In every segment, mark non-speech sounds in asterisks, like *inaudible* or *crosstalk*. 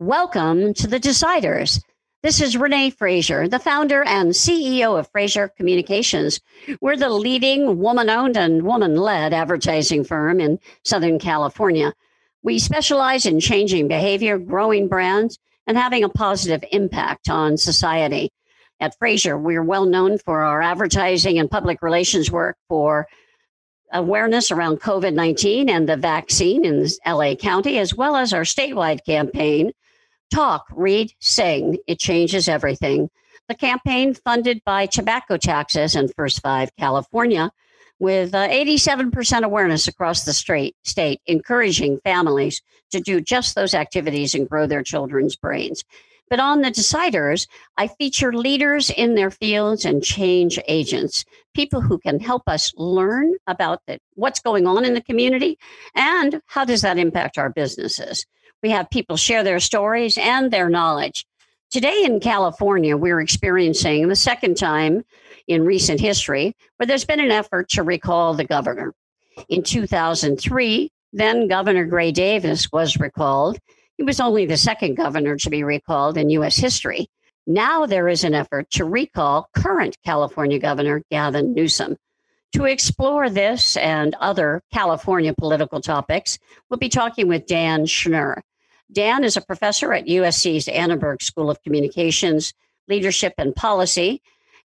Welcome to the Deciders. This is Renee Fraser, the founder and CEO of Fraser Communications. We're the leading woman owned and woman led advertising firm in Southern California. We specialize in changing behavior, growing brands, and having a positive impact on society. At Fraser, we're well known for our advertising and public relations work for awareness around COVID 19 and the vaccine in LA County, as well as our statewide campaign Talk, Read, Sing. It changes everything. The campaign funded by tobacco taxes and First Five California, with uh, 87% awareness across the straight state, encouraging families to do just those activities and grow their children's brains. But on the deciders, I feature leaders in their fields and change agents, people who can help us learn about the, what's going on in the community and how does that impact our businesses. We have people share their stories and their knowledge. Today in California, we're experiencing the second time in recent history where there's been an effort to recall the governor. In 2003, then Governor Gray Davis was recalled. He was only the second governor to be recalled in U.S. history. Now there is an effort to recall current California Governor Gavin Newsom. To explore this and other California political topics, we'll be talking with Dan Schnur. Dan is a professor at USC's Annenberg School of Communications, Leadership and Policy,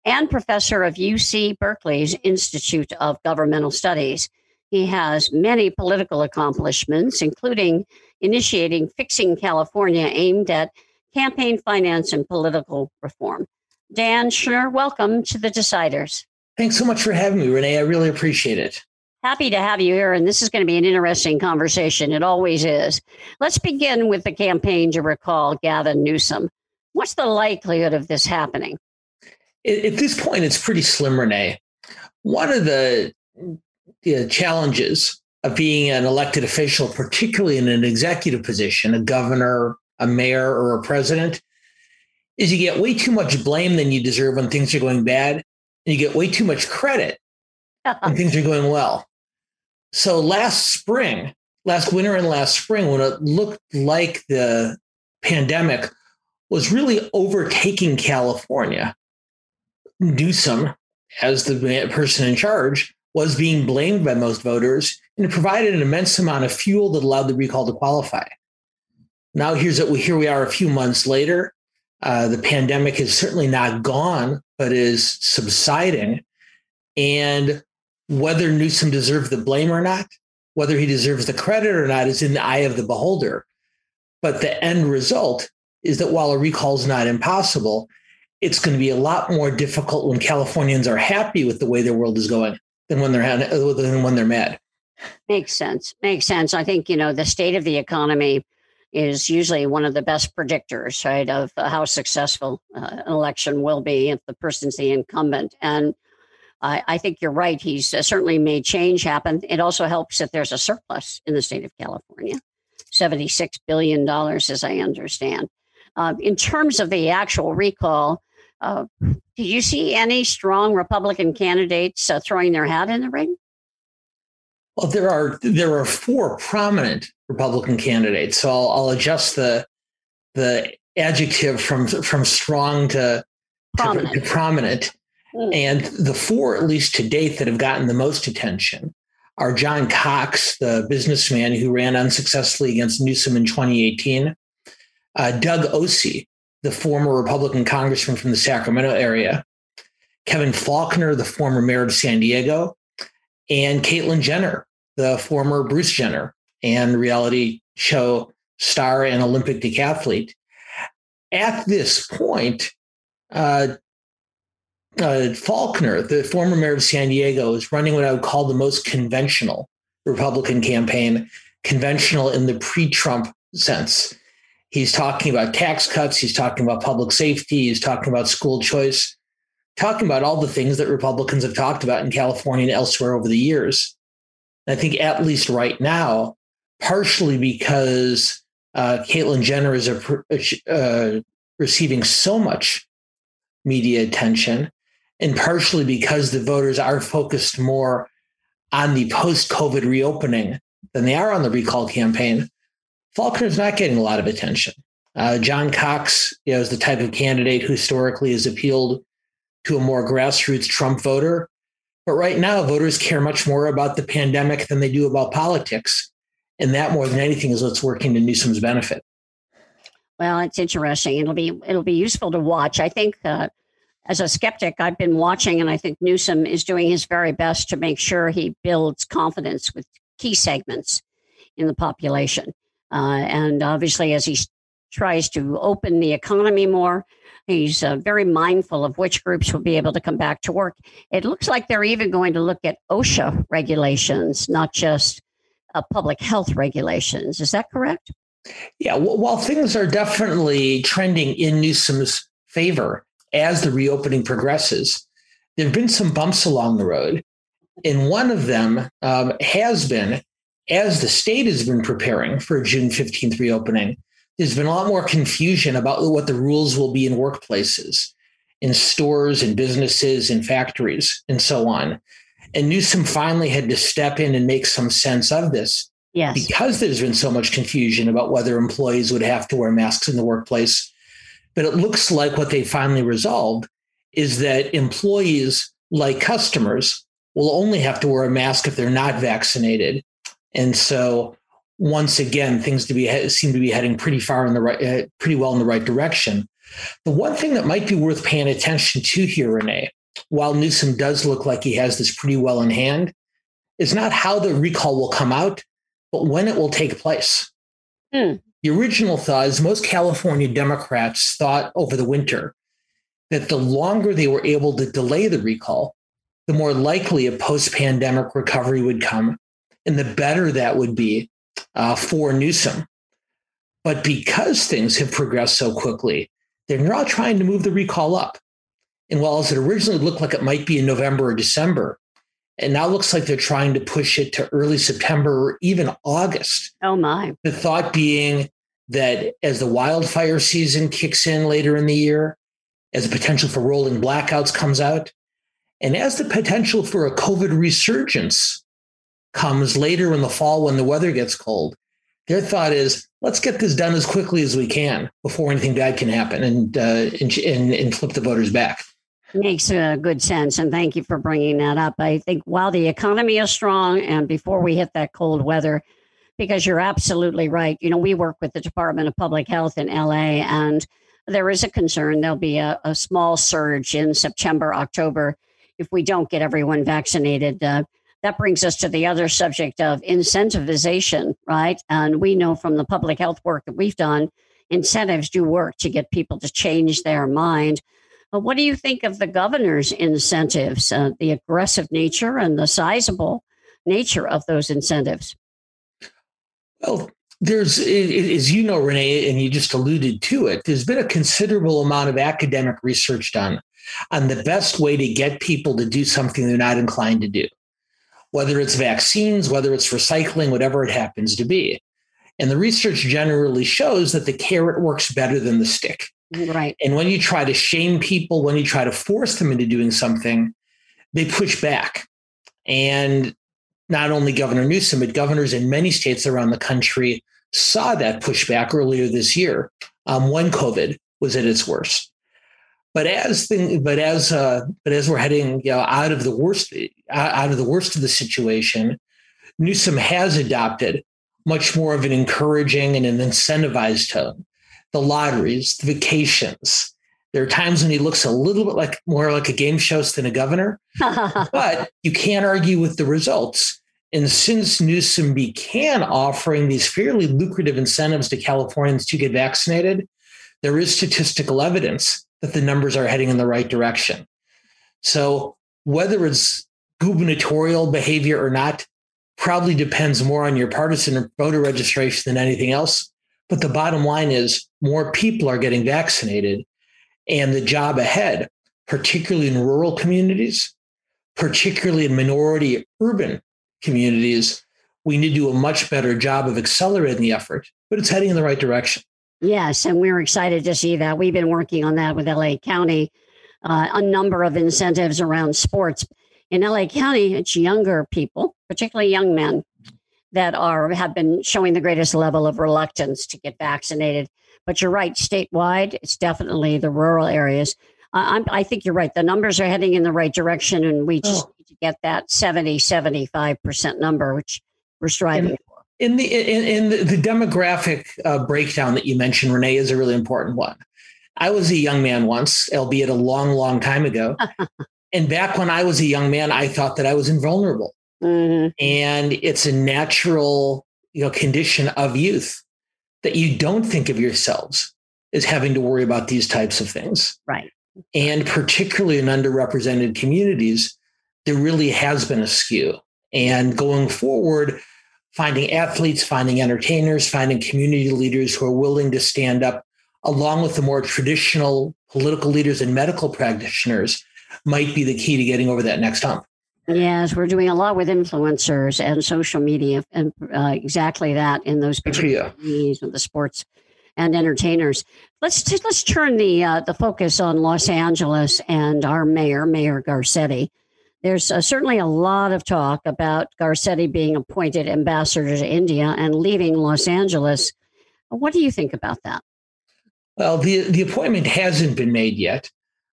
and professor of UC Berkeley's Institute of Governmental Studies. He has many political accomplishments, including initiating Fixing California, aimed at campaign finance and political reform. Dan Schnur, welcome to the Deciders. Thanks so much for having me, Renee. I really appreciate it. Happy to have you here, and this is going to be an interesting conversation. It always is. Let's begin with the campaign to recall Gavin Newsom. What's the likelihood of this happening? At this point, it's pretty slim, Renee. One of the, the challenges of being an elected official, particularly in an executive position, a governor, a mayor, or a president, is you get way too much blame than you deserve when things are going bad, and you get way too much credit when *laughs* things are going well. So last spring, last winter and last spring, when it looked like the pandemic was really overtaking California, Newsom, as the person in charge, was being blamed by most voters, and provided an immense amount of fuel that allowed the recall to qualify. Now here's that here we are a few months later. Uh, the pandemic is certainly not gone, but is subsiding, and whether Newsom deserves the blame or not, whether he deserves the credit or not, is in the eye of the beholder. But the end result is that while a recall is not impossible, it's going to be a lot more difficult when Californians are happy with the way their world is going than when they're than when they're mad. Makes sense. Makes sense. I think you know the state of the economy is usually one of the best predictors, right, of how successful uh, an election will be if the person's the incumbent. And I, I think you're right. He's uh, certainly made change happen. It also helps that there's a surplus in the state of California, $76 billion, as I understand. Uh, in terms of the actual recall, uh, do you see any strong Republican candidates uh, throwing their hat in the ring? Well, there are there are four prominent Republican candidates, so I'll, I'll adjust the the adjective from from strong to prominent. To, to prominent. Mm. And the four, at least to date, that have gotten the most attention are John Cox, the businessman who ran unsuccessfully against Newsom in 2018, uh, Doug Ose, the former Republican congressman from the Sacramento area, Kevin Faulconer, the former mayor of San Diego, and Caitlyn Jenner, the former Bruce Jenner and reality show star and Olympic decathlete. At this point, uh, uh, Faulconer, the former mayor of San Diego, is running what I would call the most conventional Republican campaign, conventional in the pre Trump sense. He's talking about tax cuts, he's talking about public safety, he's talking about school choice, talking about all the things that Republicans have talked about in California and elsewhere over the years. I think, at least right now, partially because uh, Caitlyn Jenner is a, uh, receiving so much media attention and partially because the voters are focused more on the post COVID reopening than they are on the recall campaign, Faulconer's not getting a lot of attention. Uh, John Cox you know, is the type of candidate who historically has appealed to a more grassroots Trump voter. But right now, voters care much more about the pandemic than they do about politics. And that, more than anything, is what's working to Newsom's benefit. Well, it's interesting. It'll be it'll be useful to watch. I think uh, as a skeptic, I've been watching, and I think Newsom is doing his very best to make sure he builds confidence with key segments in the population. Uh, and obviously, as he tries to open the economy more, he's uh, very mindful of which groups will be able to come back to work. It looks like they're even going to look at OSHA regulations, not just uh, public health regulations. Is that correct? Yeah, well, while things are definitely trending in Newsom's favor, as the reopening progresses. There have been some bumps along the road. And one of them um, has been, as the state has been preparing for a June 15th reopening, there's been a lot more confusion about what the rules will be in workplaces, in stores and businesses and factories and so on. And Newsom finally had to step in and make some sense of this. Yes. Because there's been so much confusion about whether employees would have to wear masks in the workplace but it looks like what they finally resolved is that employees, like customers, will only have to wear a mask if they're not vaccinated. And so, once again, things to be seem to be heading pretty far in the right, uh, pretty well in the right direction. The one thing that might be worth paying attention to here, Renee, while Newsom does look like he has this pretty well in hand, is not how the recall will come out, but when it will take place. Hmm. The original thought is most California Democrats thought over the winter that the longer they were able to delay the recall, the more likely a post pandemic recovery would come, and the better that would be uh, for Newsom. But because things have progressed so quickly, they're now trying to move the recall up. And while it originally looked like it might be in November or December, it now looks like they're trying to push it to early September or even August. Oh, my. The thought being that as the wildfire season kicks in later in the year, as the potential for rolling blackouts comes out, and as the potential for a COVID resurgence comes later in the fall when the weather gets cold, their thought is let's get this done as quickly as we can before anything bad can happen and, uh, and, and, and flip the voters back. Makes uh, good sense. And thank you for bringing that up. I think while the economy is strong and before we hit that cold weather, because you're absolutely right. You know, we work with the Department of Public Health in LA, and there is a concern there'll be a, a small surge in September, October if we don't get everyone vaccinated. Uh, that brings us to the other subject of incentivization, right? And we know from the public health work that we've done, incentives do work to get people to change their mind. But what do you think of the governor's incentives, uh, the aggressive nature and the sizable nature of those incentives? Well, there's, as you know, Renee, and you just alluded to it, there's been a considerable amount of academic research done on the best way to get people to do something they're not inclined to do, whether it's vaccines, whether it's recycling, whatever it happens to be. And the research generally shows that the carrot works better than the stick. Right. And when you try to shame people, when you try to force them into doing something, they push back. And not only Governor Newsom, but governors in many states around the country saw that pushback earlier this year um, when COVID was at its worst. But as thing, but as uh, but as we're heading you know, out of the worst out of the worst of the situation, Newsom has adopted much more of an encouraging and an incentivized tone. The lotteries, the vacations. There are times when he looks a little bit like more like a game show than a governor, *laughs* but you can't argue with the results. And since Newsom began offering these fairly lucrative incentives to Californians to get vaccinated, there is statistical evidence that the numbers are heading in the right direction. So whether it's gubernatorial behavior or not probably depends more on your partisan voter registration than anything else. But the bottom line is more people are getting vaccinated. And the job ahead, particularly in rural communities, particularly in minority urban communities, we need to do a much better job of accelerating the effort, but it's heading in the right direction. Yes, and we're excited to see that. We've been working on that with LA County, uh, a number of incentives around sports. In LA County, it's younger people, particularly young men, that are have been showing the greatest level of reluctance to get vaccinated. But you're right, statewide, it's definitely the rural areas. I, I think you're right. The numbers are heading in the right direction, and we just oh. Get that 70, 75% number, which we're striving for. In the in, in the, the demographic uh, breakdown that you mentioned, Renee, is a really important one. I was a young man once, albeit a long, long time ago. *laughs* and back when I was a young man, I thought that I was invulnerable. Mm-hmm. And it's a natural, you know, condition of youth that you don't think of yourselves as having to worry about these types of things. Right. And particularly in underrepresented communities, there really has been a skew. And going forward, finding athletes, finding entertainers, finding community leaders who are willing to stand up along with the more traditional political leaders and medical practitioners might be the key to getting over that next hump. Yes, we're doing a lot with influencers and social media, and uh, exactly that in those communities with the sports and entertainers. Let's let's turn the uh, the focus on Los Angeles and our mayor, Mayor Garcetti. There's uh, certainly a lot of talk about Garcetti being appointed ambassador to India and leaving Los Angeles. What do you think about that? Well, the the appointment hasn't been made yet.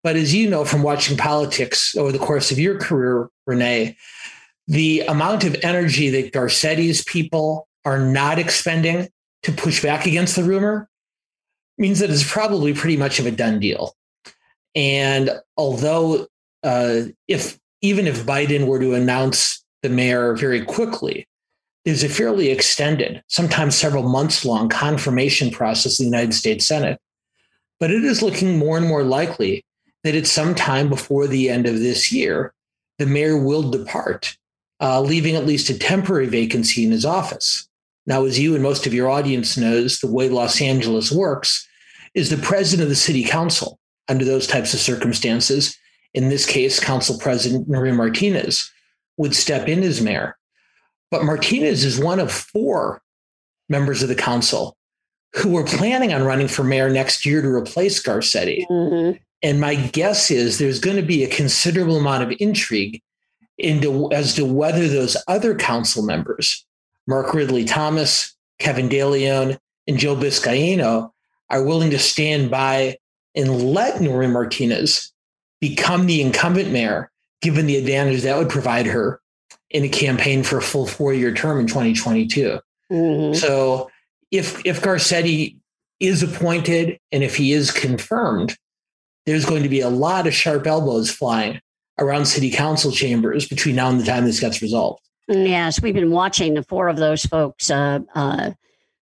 But as you know from watching politics over the course of your career, Renee, the amount of energy that Garcetti's people are not expending to push back against the rumor means that it's probably pretty much of a done deal. And although, uh, if even if Biden were to announce the mayor very quickly, there's a fairly extended, sometimes several months long confirmation process in the United States Senate. But it is looking more and more likely that at some time before the end of this year, the mayor will depart, uh, leaving at least a temporary vacancy in his office. Now, as you and most of your audience knows, the way Los Angeles works is the president of the city council under those types of circumstances, in this case, council president Nury Martinez, would step in as mayor. But Martinez is one of four members of the council who were planning on running for mayor next year to replace Garcetti. Mm-hmm. And my guess is there's going to be a considerable amount of intrigue into as to whether those other council members, Mark Ridley Thomas, Kevin DeLeon, and Joe Buscaino, are willing to stand by and let Nury Martinez become the incumbent mayor, given the advantage that would provide her in a campaign for a full four-year term in 2022. Mm-hmm. So if if Garcetti is appointed and if he is confirmed, there's going to be a lot of sharp elbows flying around city council chambers between now and the time this gets resolved. Yes, we've been watching the four of those folks uh, uh,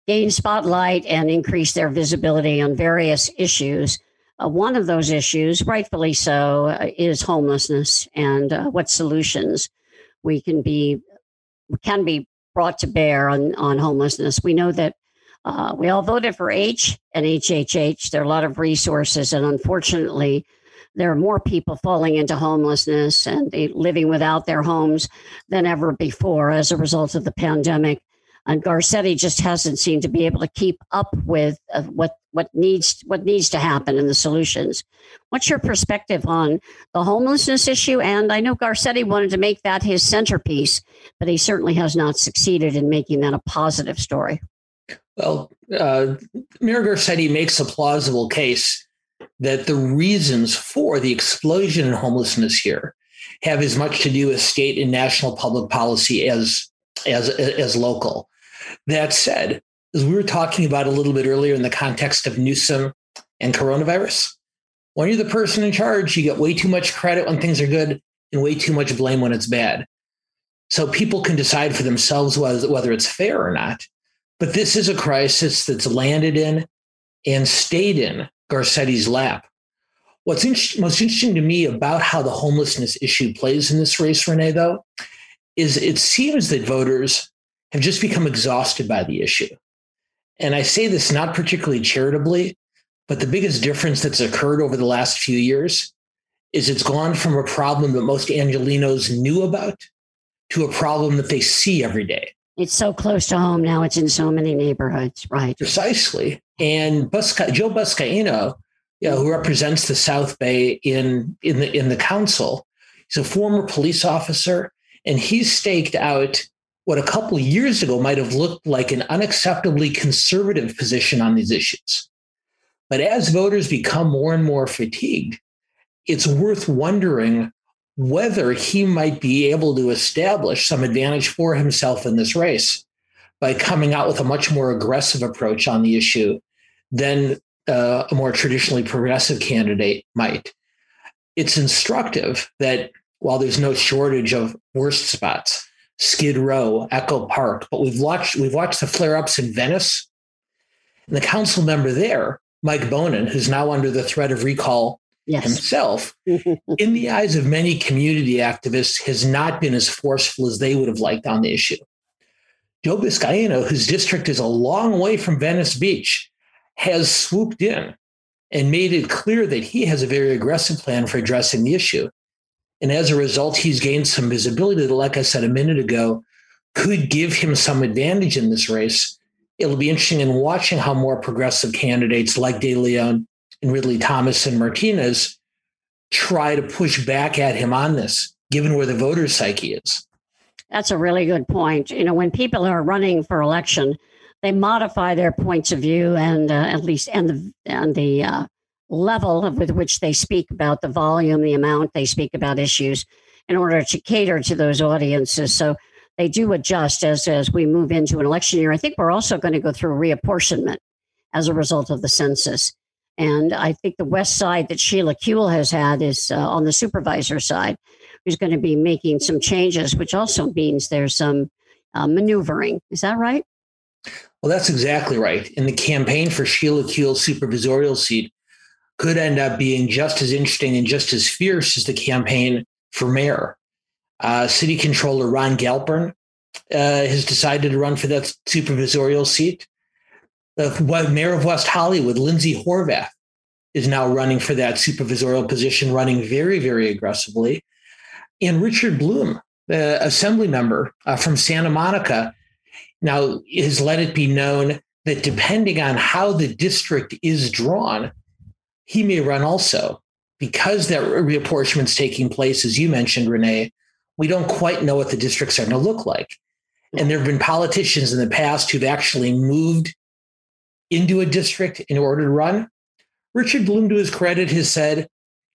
gain spotlight and increase their visibility on various issues. Uh, one of those issues, rightfully so, uh, is homelessness and uh, what solutions we can be can be brought to bear on, on homelessness. We know that uh, we all voted for H and HHH. There are a lot of resources, and unfortunately, there are more people falling into homelessness and living without their homes than ever before as a result of the pandemic. And Garcetti just hasn't seemed to be able to keep up with uh, what what needs what needs to happen and the solutions. What's your perspective on the homelessness issue? And I know Garcetti wanted to make that his centerpiece, but he certainly has not succeeded in making that a positive story. Well, uh, Mayor Garcetti makes a plausible case that the reasons for the explosion in homelessness here have as much to do with state and national public policy as as as local. That said, as we were talking about a little bit earlier in the context of Newsom and coronavirus, when you're the person in charge, you get way too much credit when things are good and way too much blame when it's bad. So people can decide for themselves whether, whether it's fair or not. But this is a crisis that's landed in and stayed in Garcetti's lap. What's in- most interesting to me about how the homelessness issue plays in this race, Renee, though, is it seems that voters have just become exhausted by the issue. And I say this not particularly charitably, but the biggest difference that's occurred over the last few years is it's gone from a problem that most Angelenos knew about to a problem that they see every day. It's so close to home now. It's in so many neighborhoods, right? Precisely. And Busca- Joe Buscaino, you know, who represents the South Bay in in the in the council, he's a former police officer, and he's staked out what a couple years ago might have looked like an unacceptably conservative position on these issues. But as voters become more and more fatigued, it's worth wondering whether he might be able to establish some advantage for himself in this race by coming out with a much more aggressive approach on the issue than uh, a more traditionally progressive candidate might. It's instructive that while there's no shortage of worst spots, Skid Row, Echo Park, but we've watched we've watched the flare-ups in Venice. And the council member there, Mike Bonin, who's now under the threat of recall yes. himself, *laughs* in the eyes of many community activists, has not been as forceful as they would have liked on the issue. Joe Buscaino, whose district is a long way from Venice Beach, has swooped in and made it clear that he has a very aggressive plan for addressing the issue. And as a result, he's gained some visibility that, like I said a minute ago, could give him some advantage in this race. It'll be interesting in watching how more progressive candidates like De Leon and Ridley Thomas and Martinez try to push back at him on this, given where the voter psyche is. That's a really good point. You know, when people are running for election, they modify their points of view and uh, at least and the and the uh, level with which they speak about the volume, the amount they speak about issues, in order to cater to those audiences. So they do adjust as as we move into an election year. I think we're also going to go through reapportionment as a result of the census. And I think the west side that Sheila Kuehl has had is uh, on the supervisor side, who's going to be making some changes, which also means there's some uh, maneuvering. Is that right? Well, that's exactly right. In the campaign for Sheila Kuehl's supervisorial seat could end up being just as interesting and just as fierce as the campaign for mayor. Uh, City Controller Ron Galperin uh, has decided to run for that supervisorial seat. The mayor of West Hollywood, Lindsay Horvath, is now running for that supervisorial position, running very, very aggressively. And Richard Bloom, the assembly member uh, from Santa Monica, now has let it be known that depending on how the district is drawn, he may run also. Because that reapportionment is taking place, as you mentioned, Renee, we don't quite know what the districts are going to look like. And there have been politicians in the past who've actually moved into a district in order to run. Richard Bloom, to his credit, has said,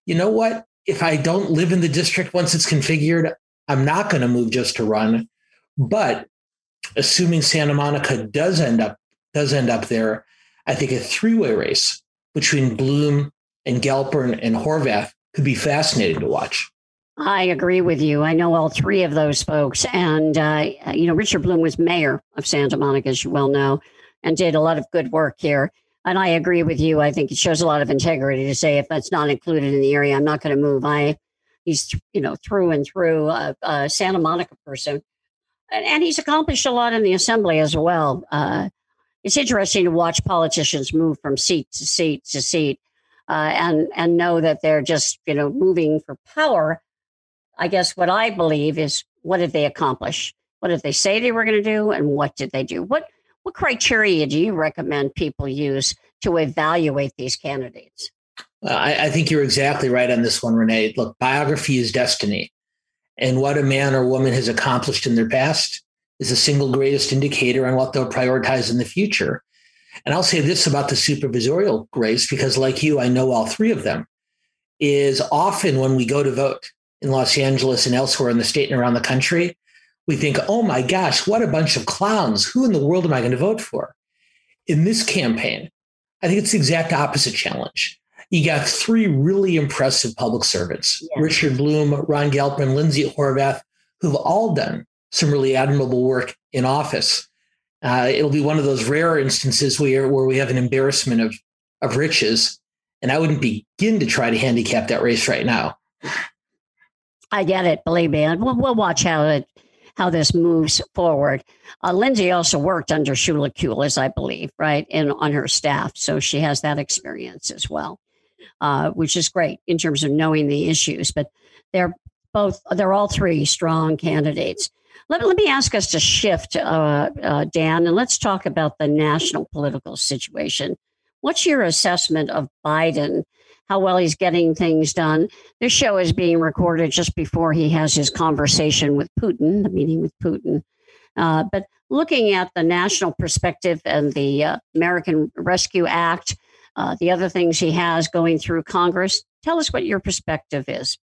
you know what? If I don't live in the district once it's configured, I'm not going to move just to run. But assuming Santa Monica does end up does end up there, I think a three-way race between Bloom and Galperin and Horvath could be fascinating to watch. I agree with you. I know all three of those folks. And, uh, you know, Richard Bloom was mayor of Santa Monica, as you well know and did a lot of good work here. And I agree with you. I think it shows a lot of integrity to say if that's not included in the area, I'm not going to move. I he's you know through and through a, a Santa Monica person, and, and, he's accomplished a lot in the assembly as well. Uh, it's interesting to watch politicians move from seat to seat to seat, uh, and and know that they're just you know moving for power. I guess what I believe is what did they accomplish? What did they say they were going to do, and what did they do? What what criteria do you recommend people use to evaluate these candidates? I, I think you're exactly right on this one, Renee. Look, biography is destiny. And what a man or woman has accomplished in their past is the single greatest indicator on what they'll prioritize in the future. And I'll say this about the supervisorial race, because like you, I know all three of them, is often when we go to vote in Los Angeles and elsewhere in the state and around the country, we think, oh my gosh, what a bunch of clowns. Who in the world am I going to vote for? In this campaign, I think it's the exact opposite challenge. You got three really impressive public servants Richard Bloom, Ron Galperin, Lindsay Horvath, who've all done some really admirable work in office. Uh, it'll be one of those rare instances where, where we have an embarrassment of, of riches. And I wouldn't begin to try to handicap that race right now. I get it, believe me. We'll, we'll watch how it how this moves forward. Uh, Lindsay also worked under Sheila Kuehl, as I believe, right, and on her staff, so she has that experience as well, uh, which is great in terms of knowing the issues. But they're both they're all three strong candidates. Let, let me ask us to shift, uh, uh Dan, and let's talk about the national political situation. What's your assessment of Biden how well he's getting things done. This show is being recorded just before he has his conversation with Putin, the meeting with Putin. Uh, but looking at the national perspective and the uh, American Rescue Act, uh, the other things he has going through Congress. Tell us what your perspective is.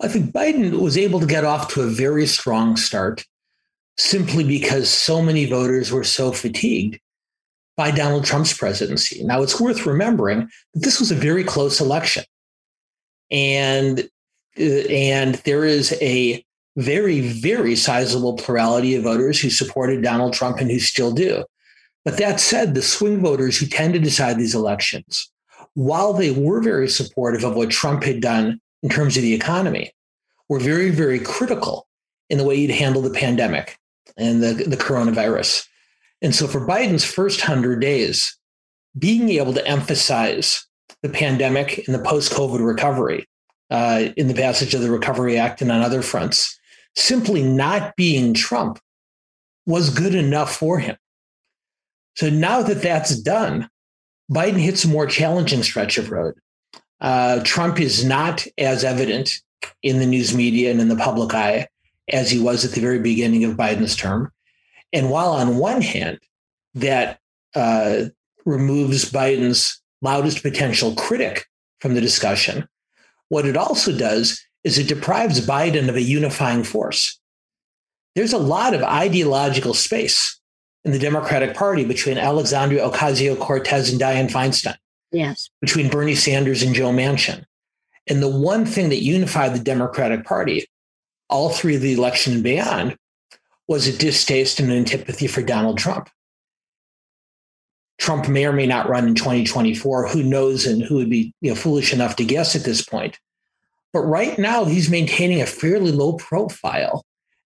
I think Biden was able to get off to a very strong start simply because so many voters were so fatigued by Donald Trump's presidency. Now, it's worth remembering that this was a very close election. And, uh, and there is a very, very sizable plurality of voters who supported Donald Trump and who still do. But that said, the swing voters who tend to decide these elections, while they were very supportive of what Trump had done in terms of the economy, were very, very critical in the way he'd handled the pandemic and the, the coronavirus. And so for Biden's first 100 days, being able to emphasize the pandemic and the post COVID recovery uh, in the passage of the Recovery Act and on other fronts, simply not being Trump was good enough for him. So now that that's done, Biden hits a more challenging stretch of road. Uh, Trump is not as evident in the news media and in the public eye as he was at the very beginning of Biden's term. And while on one hand, that uh, removes Biden's loudest potential critic from the discussion, what it also does is it deprives Biden of a unifying force. There's a lot of ideological space in the Democratic Party between Alexandria Ocasio Cortez and Dianne Feinstein. Yes. Between Bernie Sanders and Joe Manchin. And the one thing that unified the Democratic Party, all three of the election and beyond, was a distaste and an antipathy for Donald Trump. Trump may or may not run in 2024. Who knows and who would be you know, foolish enough to guess at this point. But right now, he's maintaining a fairly low profile.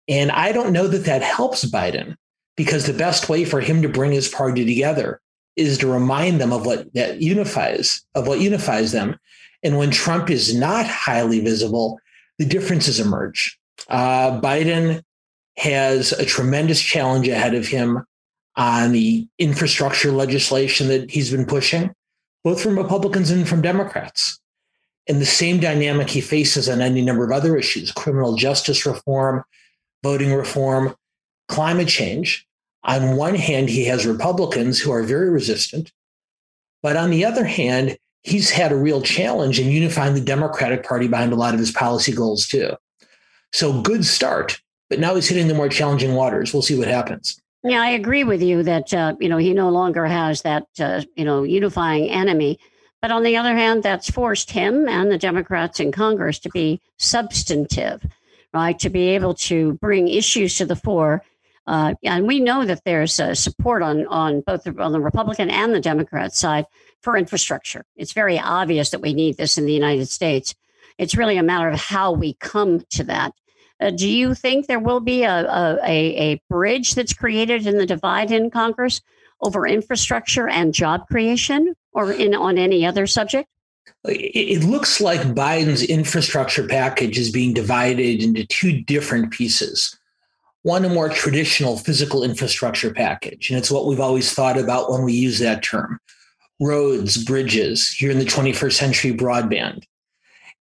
And I don't know that that helps Biden because the best way for him to bring his party together is to remind them of what that unifies, of what unifies them. And when Trump is not highly visible, the differences emerge. Uh, Biden has a tremendous challenge ahead of him on the infrastructure legislation that he's been pushing, both from Republicans and from Democrats and the same dynamic he faces on any number of other issues criminal justice reform, voting reform, climate change. On one hand, he has Republicans who are very resistant. But on the other hand, he's had a real challenge in unifying the Democratic Party behind a lot of his policy goals, too. So, good start. But now he's hitting the more challenging waters. We'll see what happens. Yeah, I agree with you that uh, you know he no longer has that uh, you know unifying enemy. But on the other hand, that's forced him and the Democrats in Congress to be substantive, right? To be able to bring issues to the fore. Uh, and we know that there's uh, support on, on both the, on the Republican and the Democrat side for infrastructure. It's very obvious that we need this in the United States. It's really a matter of how we come to that. Uh, do you think there will be a, a, a bridge that's created in the divide in Congress over infrastructure and job creation or in on any other subject? It looks like Biden's infrastructure package is being divided into two different pieces. One, a more traditional physical infrastructure package, and it's what we've always thought about when we use that term roads, bridges, here in the 21st century, broadband.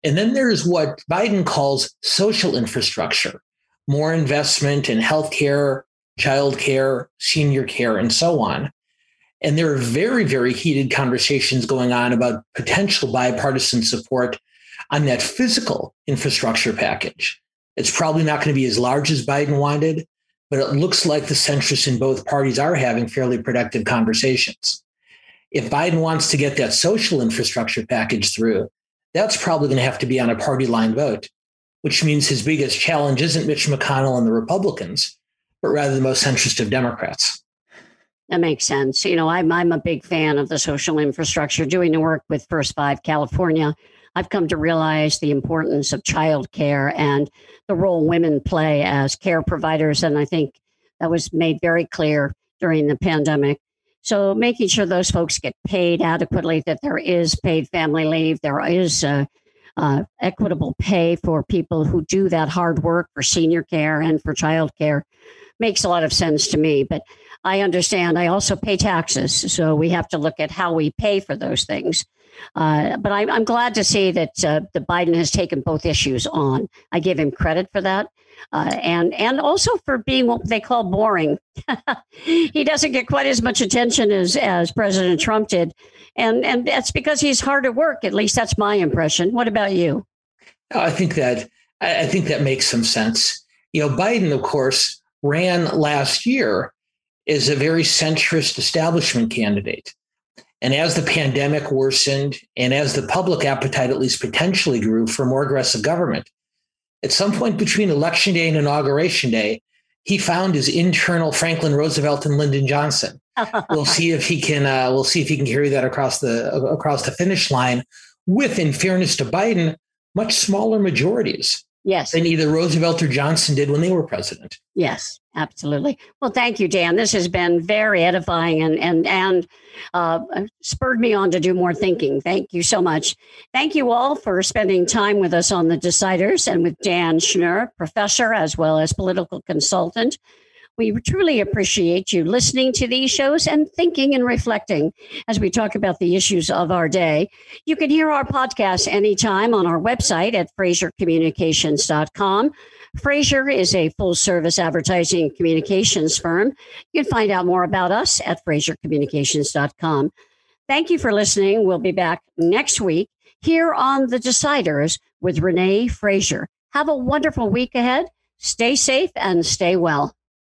And then there's what Biden calls social infrastructure, more investment in healthcare, childcare, senior care, and so on. And there are very, very heated conversations going on about potential bipartisan support on that physical infrastructure package. It's probably not going to be as large as Biden wanted, but it looks like the centrists in both parties are having fairly productive conversations. If Biden wants to get that social infrastructure package through, that's probably going to have to be on a party line vote, which means his biggest challenge isn't Mitch McConnell and the Republicans, but rather the most centrist of Democrats. That makes sense. You know, I'm I'm a big fan of the social infrastructure. Doing the work with First Five California, I've come to realize the importance of childcare and the role women play as care providers, and I think that was made very clear during the pandemic. So, making sure those folks get paid adequately, that there is paid family leave, there is uh, uh, equitable pay for people who do that hard work for senior care and for childcare makes a lot of sense to me. But I understand. I also pay taxes, so we have to look at how we pay for those things. Uh, but I, am glad to see that uh, the Biden has taken both issues on. I give him credit for that, uh, and and also for being what they call boring. *laughs* he doesn't get quite as much attention as as President Trump did, and and that's because he's hard at work. At least that's my impression. What about you? I think that I think that makes some sense. You know, Biden, of course, ran last year as a very centrist establishment candidate. And as the pandemic worsened and as the public appetite at least potentially grew for more aggressive government, at some point between election day and inauguration day, he found his internal Franklin Roosevelt and Lyndon Johnson. *laughs* we'll see if he can. Uh, we'll see if he can carry that across the across the finish line. With, in fairness to Biden, much smaller majorities. Yes. Than either Roosevelt or Johnson did when they were president. Yes, absolutely. Well, thank you, Dan. This has been very edifying and and and uh, spurred me on to do more thinking. Thank you so much. Thank you all for spending time with us on the Deciders and with Dan Schnur, professor as well as political consultant. We truly appreciate you listening to these shows and thinking and reflecting as we talk about the issues of our day. You can hear our podcast anytime on our website at FraserCommunications.com. Fraser is a full service advertising communications firm. You can find out more about us at FraserCommunications.com. Thank you for listening. We'll be back next week here on The Deciders with Renee Fraser. Have a wonderful week ahead. Stay safe and stay well.